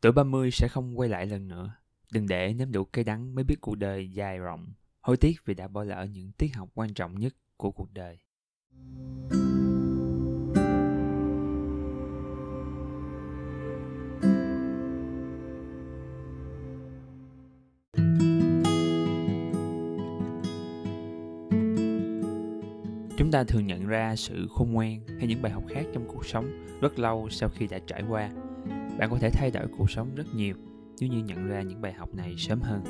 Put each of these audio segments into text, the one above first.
Tuổi 30 sẽ không quay lại lần nữa. Đừng để nếm đủ cây đắng mới biết cuộc đời dài rộng. Hối tiếc vì đã bỏ lỡ những tiết học quan trọng nhất của cuộc đời. chúng ta thường nhận ra sự khôn ngoan hay những bài học khác trong cuộc sống rất lâu sau khi đã trải qua bạn có thể thay đổi cuộc sống rất nhiều nếu như nhận ra những bài học này sớm hơn.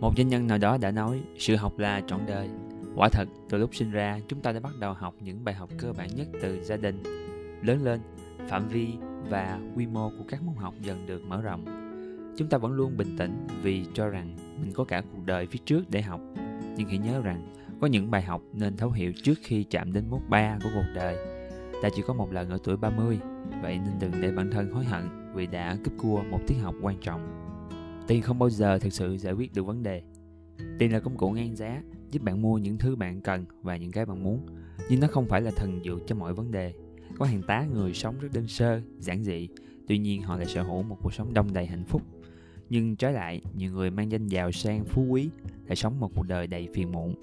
Một doanh nhân nào đó đã nói sự học là trọn đời. Quả thật từ lúc sinh ra chúng ta đã bắt đầu học những bài học cơ bản nhất từ gia đình lớn lên phạm vi và quy mô của các môn học dần được mở rộng. Chúng ta vẫn luôn bình tĩnh vì cho rằng mình có cả cuộc đời phía trước để học. Nhưng hãy nhớ rằng có những bài học nên thấu hiểu trước khi chạm đến mốc ba của cuộc đời. Ta chỉ có một lần ở tuổi 30, vậy nên đừng để bản thân hối hận vì đã cướp cua một tiết học quan trọng. Tiền không bao giờ thực sự giải quyết được vấn đề. Tiền là công cụ ngang giá, giúp bạn mua những thứ bạn cần và những cái bạn muốn, nhưng nó không phải là thần dược cho mọi vấn đề. Có hàng tá người sống rất đơn sơ, giản dị, tuy nhiên họ lại sở hữu một cuộc sống đông đầy hạnh phúc. Nhưng trái lại, nhiều người mang danh giàu sang phú quý lại sống một cuộc đời đầy phiền muộn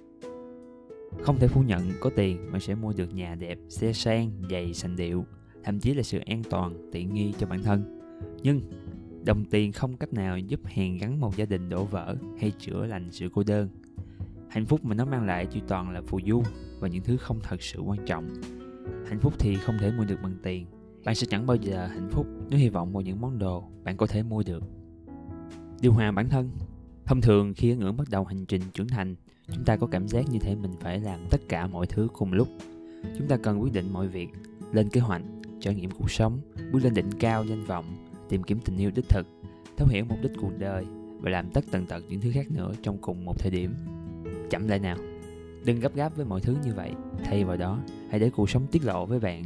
không thể phủ nhận có tiền bạn sẽ mua được nhà đẹp, xe sang, giày sành điệu, thậm chí là sự an toàn, tiện nghi cho bản thân. Nhưng đồng tiền không cách nào giúp hàn gắn một gia đình đổ vỡ hay chữa lành sự cô đơn. Hạnh phúc mà nó mang lại chỉ toàn là phù du và những thứ không thật sự quan trọng. Hạnh phúc thì không thể mua được bằng tiền. Bạn sẽ chẳng bao giờ hạnh phúc nếu hy vọng vào những món đồ bạn có thể mua được. Điều hòa bản thân Thông thường khi ấn ngưỡng bắt đầu hành trình trưởng thành, chúng ta có cảm giác như thể mình phải làm tất cả mọi thứ cùng lúc chúng ta cần quyết định mọi việc lên kế hoạch trải nghiệm cuộc sống bước lên đỉnh cao danh vọng tìm kiếm tình yêu đích thực, thấu hiểu mục đích cuộc đời và làm tất tần tật những thứ khác nữa trong cùng một thời điểm. Chậm lại nào, đừng gấp gáp với mọi thứ như vậy, thay vào đó, hãy để cuộc sống tiết lộ với bạn.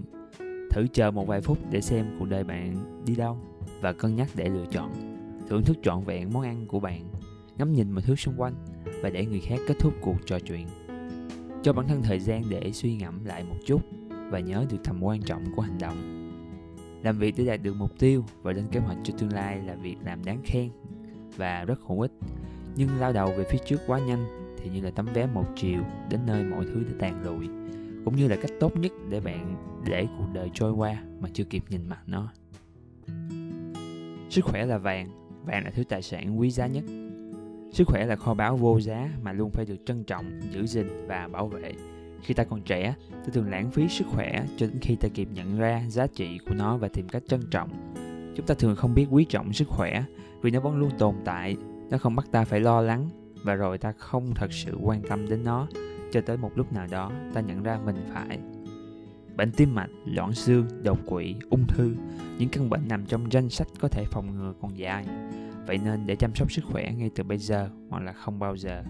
Thử chờ một vài phút để xem cuộc đời bạn đi đâu và cân nhắc để lựa chọn. Thưởng thức trọn vẹn món ăn của bạn, ngắm nhìn mọi thứ xung quanh và để người khác kết thúc cuộc trò chuyện. Cho bản thân thời gian để suy ngẫm lại một chút và nhớ được tầm quan trọng của hành động làm việc để đạt được mục tiêu và lên kế hoạch cho tương lai là việc làm đáng khen và rất hữu ích. Nhưng lao đầu về phía trước quá nhanh thì như là tấm vé một chiều đến nơi mọi thứ đã tàn lụi cũng như là cách tốt nhất để bạn để cuộc đời trôi qua mà chưa kịp nhìn mặt nó. Sức khỏe là vàng vàng là thứ tài sản quý giá nhất. Sức khỏe là kho báu vô giá mà luôn phải được trân trọng, giữ gìn và bảo vệ. Khi ta còn trẻ, ta thường lãng phí sức khỏe cho đến khi ta kịp nhận ra giá trị của nó và tìm cách trân trọng. Chúng ta thường không biết quý trọng sức khỏe vì nó vẫn luôn tồn tại, nó không bắt ta phải lo lắng và rồi ta không thật sự quan tâm đến nó cho tới một lúc nào đó ta nhận ra mình phải. Bệnh tim mạch, loãng xương, đột quỵ, ung thư, những căn bệnh nằm trong danh sách có thể phòng ngừa còn dài. Vậy nên để chăm sóc sức khỏe ngay từ bây giờ hoặc là không bao giờ.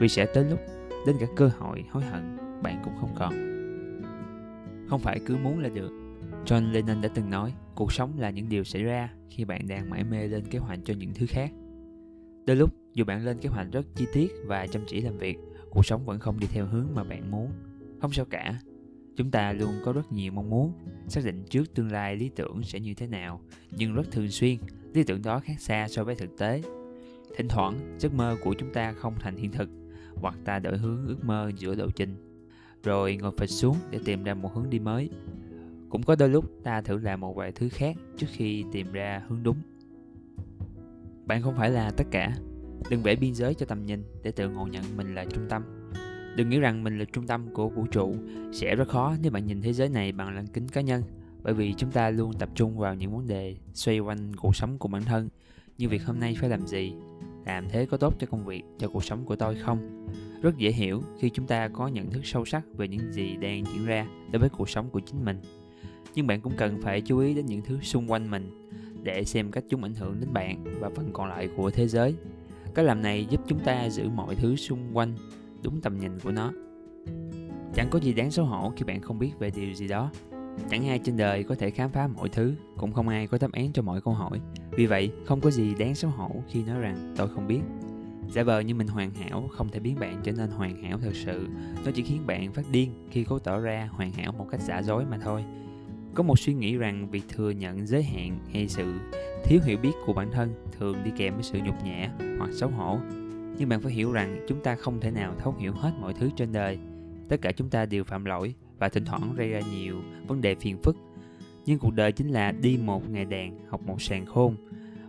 Vì sẽ tới lúc đến cả cơ hội hối hận bạn cũng không còn. Không phải cứ muốn là được. John Lennon đã từng nói, cuộc sống là những điều xảy ra khi bạn đang mải mê lên kế hoạch cho những thứ khác. Đôi lúc, dù bạn lên kế hoạch rất chi tiết và chăm chỉ làm việc, cuộc sống vẫn không đi theo hướng mà bạn muốn. Không sao cả. Chúng ta luôn có rất nhiều mong muốn, xác định trước tương lai lý tưởng sẽ như thế nào, nhưng rất thường xuyên, lý tưởng đó khác xa so với thực tế. Thỉnh thoảng, giấc mơ của chúng ta không thành hiện thực, hoặc ta đổi hướng ước mơ giữa lộ trình rồi ngồi phịch xuống để tìm ra một hướng đi mới. Cũng có đôi lúc ta thử làm một vài thứ khác trước khi tìm ra hướng đúng. Bạn không phải là tất cả. Đừng vẽ biên giới cho tầm nhìn để tự ngộ nhận mình là trung tâm. Đừng nghĩ rằng mình là trung tâm của vũ trụ sẽ rất khó nếu bạn nhìn thế giới này bằng lăng kính cá nhân, bởi vì chúng ta luôn tập trung vào những vấn đề xoay quanh cuộc sống của bản thân. Như việc hôm nay phải làm gì làm thế có tốt cho công việc cho cuộc sống của tôi không? Rất dễ hiểu khi chúng ta có nhận thức sâu sắc về những gì đang diễn ra đối với cuộc sống của chính mình. Nhưng bạn cũng cần phải chú ý đến những thứ xung quanh mình để xem cách chúng ảnh hưởng đến bạn và phần còn lại của thế giới. Cách làm này giúp chúng ta giữ mọi thứ xung quanh đúng tầm nhìn của nó. Chẳng có gì đáng xấu hổ khi bạn không biết về điều gì đó. Chẳng ai trên đời có thể khám phá mọi thứ, cũng không ai có đáp án cho mọi câu hỏi. Vì vậy, không có gì đáng xấu hổ khi nói rằng tôi không biết. Giả vờ như mình hoàn hảo không thể biến bạn trở nên hoàn hảo thật sự. Nó chỉ khiến bạn phát điên khi cố tỏ ra hoàn hảo một cách giả dối mà thôi. có một suy nghĩ rằng việc thừa nhận giới hạn hay sự thiếu hiểu biết của bản thân thường đi kèm với sự nhục nhã hoặc xấu hổ nhưng bạn phải hiểu rằng chúng ta không thể nào thấu hiểu hết mọi thứ trên đời tất cả chúng ta đều phạm lỗi và thỉnh thoảng gây ra nhiều vấn đề phiền phức nhưng cuộc đời chính là đi một ngày đàn, học một sàn khôn.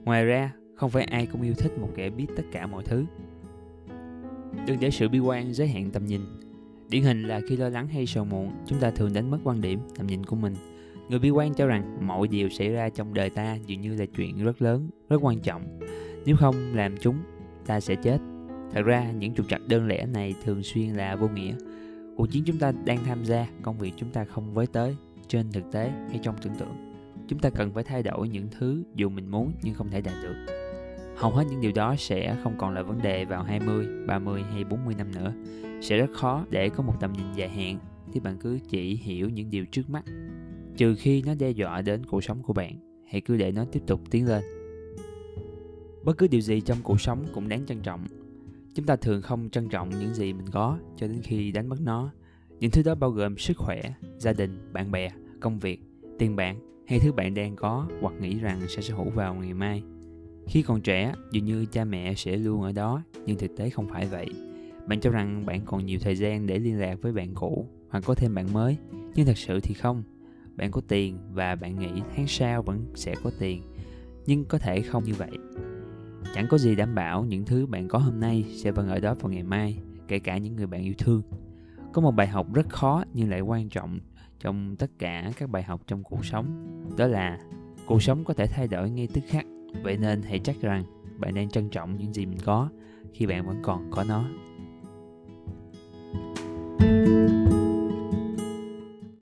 Ngoài ra, không phải ai cũng yêu thích một kẻ biết tất cả mọi thứ. Đừng để sự bi quan giới hạn tầm nhìn. Điển hình là khi lo lắng hay sầu muộn, chúng ta thường đánh mất quan điểm, tầm nhìn của mình. Người bi quan cho rằng mọi điều xảy ra trong đời ta dường như là chuyện rất lớn, rất quan trọng. Nếu không làm chúng, ta sẽ chết. Thật ra, những trục trặc đơn lẻ này thường xuyên là vô nghĩa. Cuộc chiến chúng ta đang tham gia, công việc chúng ta không với tới trên thực tế hay trong tưởng tượng chúng ta cần phải thay đổi những thứ dù mình muốn nhưng không thể đạt được hầu hết những điều đó sẽ không còn là vấn đề vào 20, 30 hay 40 năm nữa. Sẽ rất khó để có một tầm nhìn dài hạn thì bạn cứ chỉ hiểu những điều trước mắt. Trừ khi nó đe dọa đến cuộc sống của bạn, hãy cứ để nó tiếp tục tiến lên. Bất cứ điều gì trong cuộc sống cũng đáng trân trọng. Chúng ta thường không trân trọng những gì mình có cho đến khi đánh mất nó. Những thứ đó bao gồm sức khỏe, gia đình, bạn bè, công việc, tiền bạc hay thứ bạn đang có hoặc nghĩ rằng sẽ sở hữu vào ngày mai. Khi còn trẻ dường như cha mẹ sẽ luôn ở đó nhưng thực tế không phải vậy. Bạn cho rằng bạn còn nhiều thời gian để liên lạc với bạn cũ hoặc có thêm bạn mới nhưng thật sự thì không. Bạn có tiền và bạn nghĩ tháng sau vẫn sẽ có tiền nhưng có thể không như vậy. Chẳng có gì đảm bảo những thứ bạn có hôm nay sẽ vẫn ở đó vào ngày mai kể cả những người bạn yêu thương có một bài học rất khó nhưng lại quan trọng trong tất cả các bài học trong cuộc sống. Đó là cuộc sống có thể thay đổi ngay tức khắc. Vậy nên hãy chắc rằng bạn đang trân trọng những gì mình có khi bạn vẫn còn có nó.